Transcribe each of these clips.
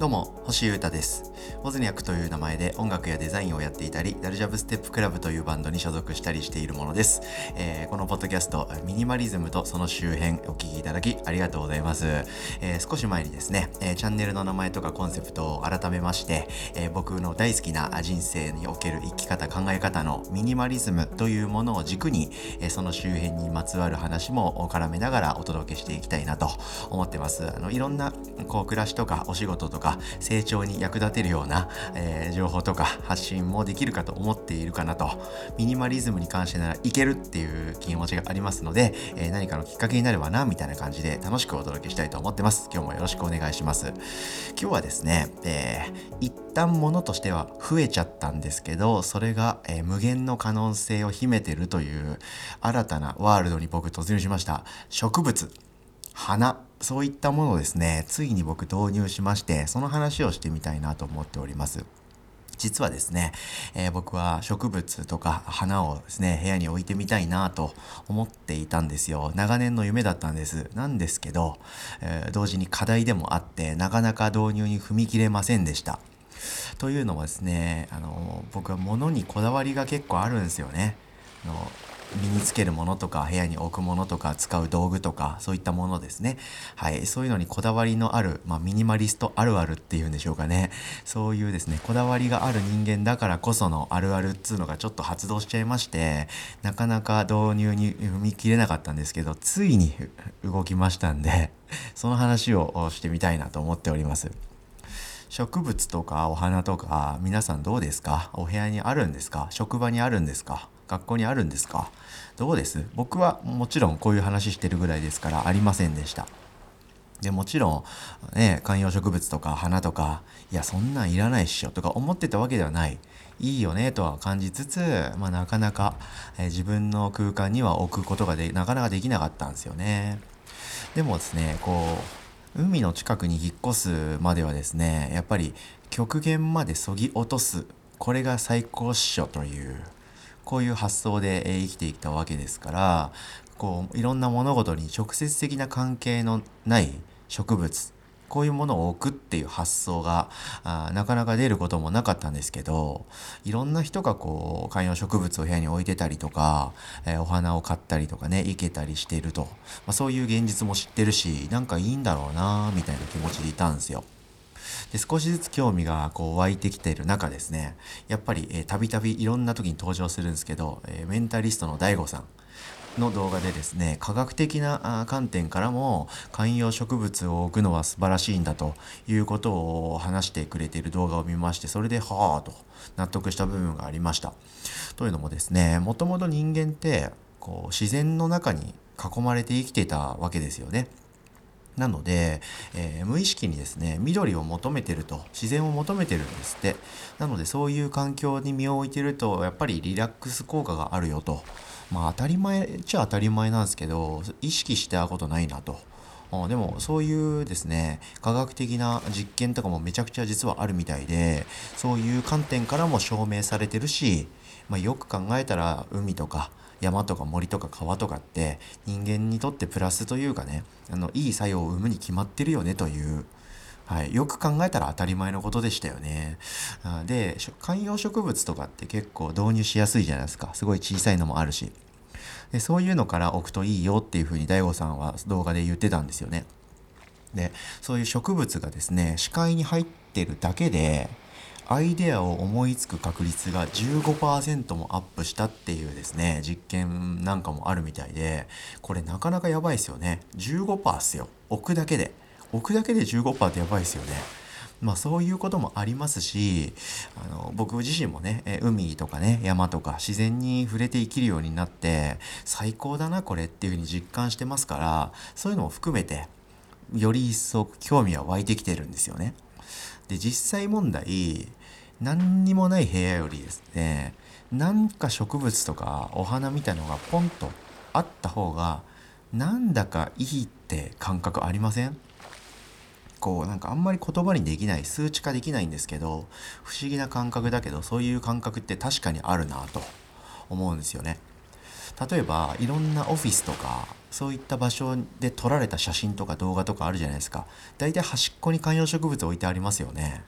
どうも、星優太です。オズニャクという名前で音楽やデザインをやっていたり、ダルジャブステップクラブというバンドに所属したりしているものです。えー、このポッドキャスト、ミニマリズムとその周辺お聞きいただきありがとうございます。えー、少し前にですね、えー、チャンネルの名前とかコンセプトを改めまして、え僕の大好きな人生における生き方、考え方のミニマリズムというものを軸に、えその周辺にまつわる話も絡めながらお届けしていきたいなと思ってます。あのいろんなこう暮らしとかお仕事とか成長に役立てるような、えー、情報とか発信もできるかと思っているかなと。ミニマリズムに関してならいけるっていう気持ちがありますので、えー、何かのきっかけになればなみたいな感じで楽しくお届けしたいと思ってます。今日もよろしくお願いします。今日はですね、えー、一旦物としては増えちゃったんですけどそれが、えー、無限の可能性を秘めてるという新たなワールドに僕突入しました。植物。花そういったものをですねついに僕導入しましてその話をしてみたいなと思っております。実はですね、えー、僕は植物とか花をですね部屋に置いてみたいなと思っていたんですよ。長年の夢だったんです。なんですけど、えー、同時に課題でもあってなかなか導入に踏み切れませんでした。というのもですねあの僕は物にこだわりが結構あるんですよね。あの身につけるものとか部屋に置くものとか使う道具とかそういったものですね。はい。そういうのにこだわりのある、まあ、ミニマリストあるあるっていうんでしょうかね。そういうですねこだわりがある人間だからこそのあるあるっつうのがちょっと発動しちゃいましてなかなか導入に踏み切れなかったんですけどついに動きましたんで その話をしてみたいなと思っております。植物とかお花とか皆さんどうですか？お部屋にあるんですか？職場にあるんですか？学校にあるんですか？どうです？僕はもちろんこういう話してるぐらいですからありませんでした。でもちろん、ね、観葉植物とか花とかいやそんなんいらないっしょとか思ってたわけではない。いいよねとは感じつつ、まあ、なかなか、え自分の空間には置くことがでなかなかできなかったんですよね。でもですねこう海の近くに引っ越すまではですねやっぱり極限までそぎ落とす。これが最高っしょという。こういう発想で生きていったわけですからこういろんな物事に直接的な関係のない植物こういうものを置くっていう発想があなかなか出ることもなかったんですけどいろんな人がこう観葉植物を部屋に置いてたりとか、えー、お花を買ったりとかね生けたりしていると、まあ、そういう現実も知ってるしなんかいいんだろうなみたいな気持ちでいたんですよ。で少しずつ興味がこう湧いてきている中ですねやっぱりたびたびいろんな時に登場するんですけど、え、メンタリストの DAIGO さんの動画でですね科学的な観点からも観葉植物を置くのは素晴らしいんだということを話してくれている動画を見ましてそれではあと納得した部分がありました。というのもですねもともと人間ってこう自然の中に囲まれて生きてたわけですよね。なので、えー、無意識にですね緑を求めてると自然を求めてるんですって。なのでそういう環境に身を置いてるとやっぱりリラックス効果があるよと。まあ当たり前っちゃ当たり前なんですけど意識してたことないなと。でもそういうですね科学的な実験とかもめちゃくちゃ実はあるみたいでそういう観点からも証明されてるし、まあ、よく考えたら海とか山とか森とか川とかって人間にとってプラスというかねあのいい作用を生むに決まってるよねというはい、よく考えたら当たり前のことでしたよね。で観葉植物とかって結構導入しやすいじゃないですかすごい小さいのもあるしでそういうのから置くといいよっていうふうに DAIGO さんは動画で言ってたんですよね。でそういう植物がですね視界に入ってるだけでアイデアを思いつく確率が15%もアップしたっていうですね実験なんかもあるみたいでこれなかなかやばいですよね。15%っすよ。置くだけで。置くだけで15%ってやばいですよね。まあそういうこともありますしあの僕自身もね海とかね山とか自然に触れて生きるようになって最高だなこれっていうふうに実感してますからそういうのも含めてより一層興味は湧いてきてるんですよね。で実際問題何にもない部屋よりですねなんか植物とかお花みたいのがポンとあった方がなんだかいいって感覚ありません？こうなんかあんまり言葉にできない数値化できないんですけど不思議な感覚だけどそういう感覚って確かにあるなと思うんですよね。例えばいろんなオフィスとかそういった場所で撮られた写真とか動画とかあるじゃないですか。大体端っこに観葉植物置いてありますよね。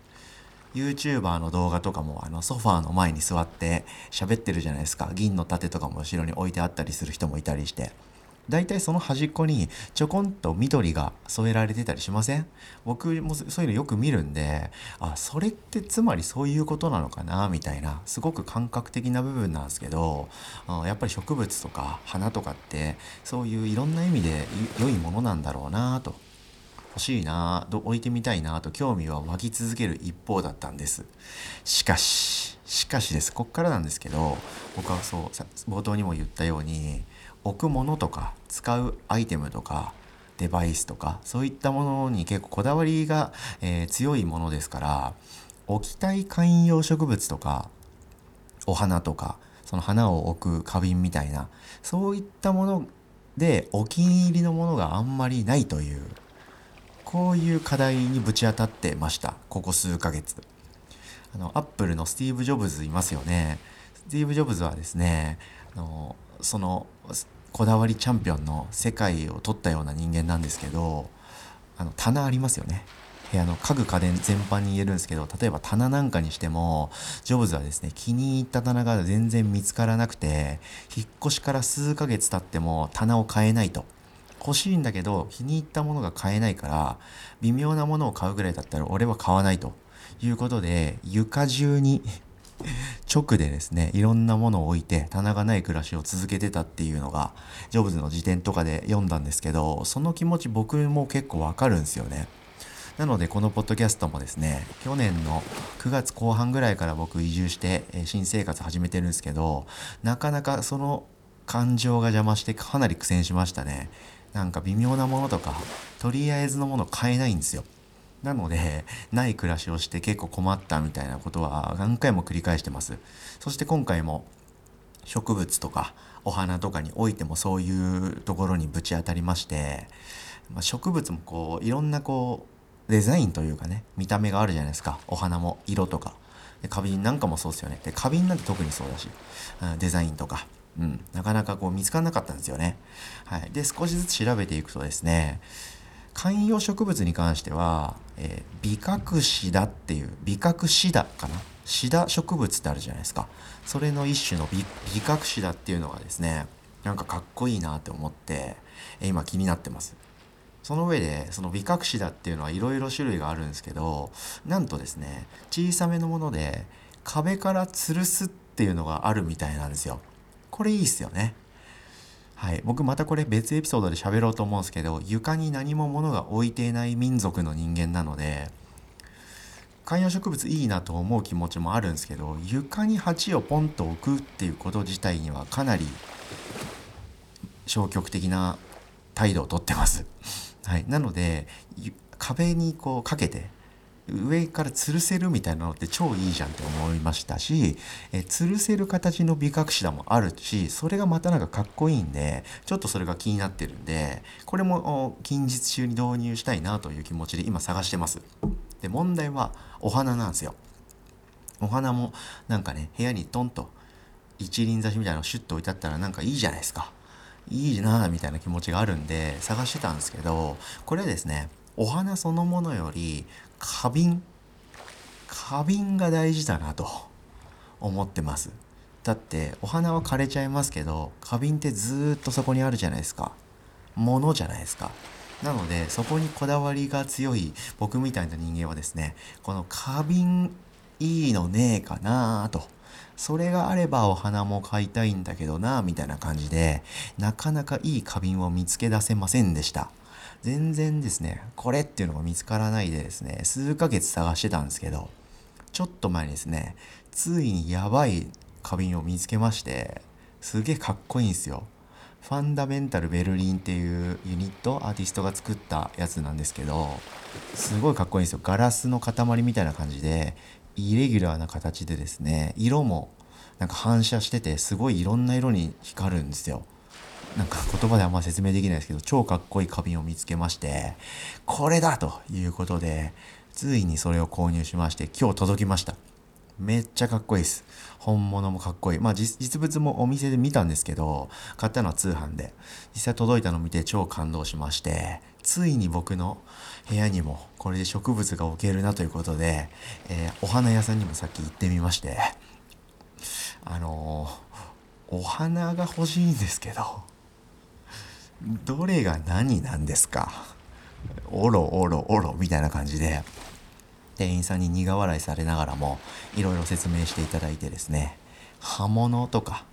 YouTuber の動画とかもあのソファーの前に座って喋ってるじゃないですか。銀の盾とかも後ろに置いてあったりする人もいたりして。大体その端っこにちょこんと緑が添えられてたりしません？僕もそういうのよく見るんであそれってつまりそういうことなのかなみたいなすごく感覚的な部分なんですけどやっぱり植物とか花とかってそういういろんな意味で良いものなんだろうなと欲しいな置いてみたいなと興味は湧き続ける一方だったんです。しかししかしです。こっからなんですけど僕はそう冒頭にも言ったように置くものとか使うアイテムとかデバイスとかそういったものに結構こだわりが、えー、強いものですから置きたい観葉植物とかお花とかその花を置く花瓶みたいなそういったものでお気に入りのものがあんまりないという。こういう課題にぶち当たってました。ここ数ヶ月。あのアップルのスティーブ・ジョブズいますよね。スティーブ・ジョブズはですねあのそのこだわりチャンピオンの世界を取ったような人間なんですけどあの棚ありますよね。部屋の家具家電全般に言えるんですけど例えば棚なんかにしてもジョブズはですね気に入った棚が全然見つからなくて引っ越しから数ヶ月経っても棚を買えないと。欲しいんだけど気に入ったものが買えないから微妙なものを買うぐらいだったら俺は買わないということで床中に 直でですね、いろんなものを置いて棚がない暮らしを続けてたっていうのが、ジョブズの辞典とかで読んだんですけど、その気持ち僕も結構わかるんですよね。なのでこのポッドキャストもですね、去年の9月後半ぐらいから僕移住して新生活始めてるんですけど、なかなかその感情が邪魔してかなり苦戦しましたね。なんか微妙なものとか、とりあえずのもの買えないんですよ。なのでない暮らしをして結構困ったみたいなことは何回も繰り返してます。そして今回も植物とかお花とかにおいてもそういうところにぶち当たりまして、まあ、植物もこういろんなこうデザインというかね見た目があるじゃないですか。お花も色とか。で花瓶なんかもそうですよね。で花瓶なんて特にそうだし、うん、デザインとか。うん、なかなかこう見つからなかったんですよね。はい、で少しずつ調べていくとですね観葉植物に関しては、えー、ビカクシダっていうビカクシダかな？シダ植物ってあるじゃないですか。それの一種のビビカクシダっていうのがですねなんかかっこいいなって思って、えー、今気になってます。その上でそのビカクシダっていうのはいろいろ種類があるんですけどなんとですね小さめのもので壁から吊るすっていうのがあるみたいなんですよ。これいいっすよね。はい、僕またこれ別エピソードで喋ろうと思うんですけど床に何も物が置いていない民族の人間なので観葉植物いいなと思う気持ちもあるんですけど床に鉢をポンと置くっていうこと自体にはかなり消極的な態度をとってます。はい、なので壁にこうかけて上から吊るせるみたいなのって超いいじゃんって思いましたし、え吊るせる形の美隠しだもあるしそれがまたなんかかっこいいんでちょっとそれが気になってるんでこれも近日中に導入したいなという気持ちで今探してます。で問題はお花なんですよ。お花もなんかね部屋にトンと一輪挿しみたいなのをシュッと置いてあったらなんかいいじゃないですか。いいなみたいな気持ちがあるんで探してたんですけどこれはですねお花そのものより花瓶。花瓶が大事だなと思ってます。だってお花は枯れちゃいますけど花瓶ってずっとそこにあるじゃないですか。ものじゃないですか。なのでそこにこだわりが強い僕みたいな人間はですねこの花瓶いいのねえかなと。それがあればお花も買いたいんだけどなみたいな感じでなかなかいい花瓶を見つけ出せませんでした。全然ですね、これっていうのが見つからないでですね、数ヶ月探してたんですけど、ちょっと前にですね、ついにやばい花瓶を見つけまして、すげえかっこいいんですよ。ファンダメンタルベルリンっていうユニット、アーティストが作ったやつなんですけど、すごいかっこいいんですよ。ガラスの塊みたいな感じで、イレギュラーな形でですね、色もなんか反射してて、すごいいろんな色に光るんですよ。なんか言葉であんま説明できないですけど、超かっこいい花瓶を見つけまして、これだということで、ついにそれを購入しまして、今日届きました。めっちゃかっこいいです。本物もかっこいい。まあ実物もお店で見たんですけど買ったのは通販で。実際届いたのを見て超感動しましてついに僕の部屋にもこれで植物が置けるなということで、えー、お花屋さんにもさっき行ってみましてあのー、お花が欲しいんですけどどれが何なんですか？おろおろおろみたいな感じで。店員さんに苦笑いされながらもいろいろ説明していただいてですね。刃物とか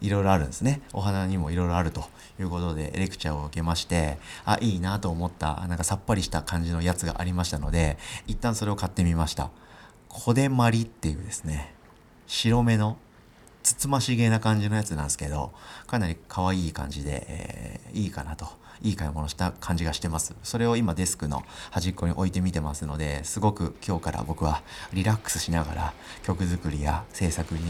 いろいろあるんですね。お花にもいろいろあるということでレクチャーを受けましてあいいなと思ったなんかさっぱりした感じのやつがありましたので一旦それを買ってみました。小手まりっていうですね白目のつつましげな感じのやつなんですけどかなり可愛い感じで、えー、いいかなといい買い物した感じがしてます。それを今デスクの端っこに置いてみてますので、すごく今日から僕はリラックスしながら曲作りや制作に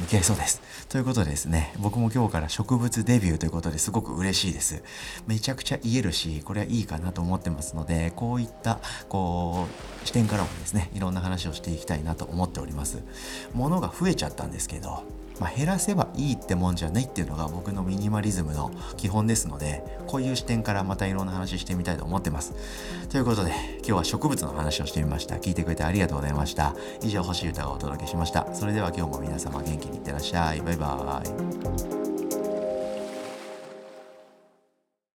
向き合いそうです。ということでですね、僕も今日から植物デビューということですごく嬉しいです。めちゃくちゃ言えるし、これはいいかなと思ってますので、こういった、こう、視点からもですね、いろんな話をしていきたいなと思っております。物が増えちゃったんですけど、まあ、減らせばいいってもんじゃないっていうのが僕のミニマリズムの基本ですのでこういう視点からまたいろんな話してみたいと思ってます。ということで今日は植物の話をしてみました。聞いてくれてありがとうございました。以上星歌がお届けしました。それでは今日も皆様元気にいってらっしゃい。バイバーイ。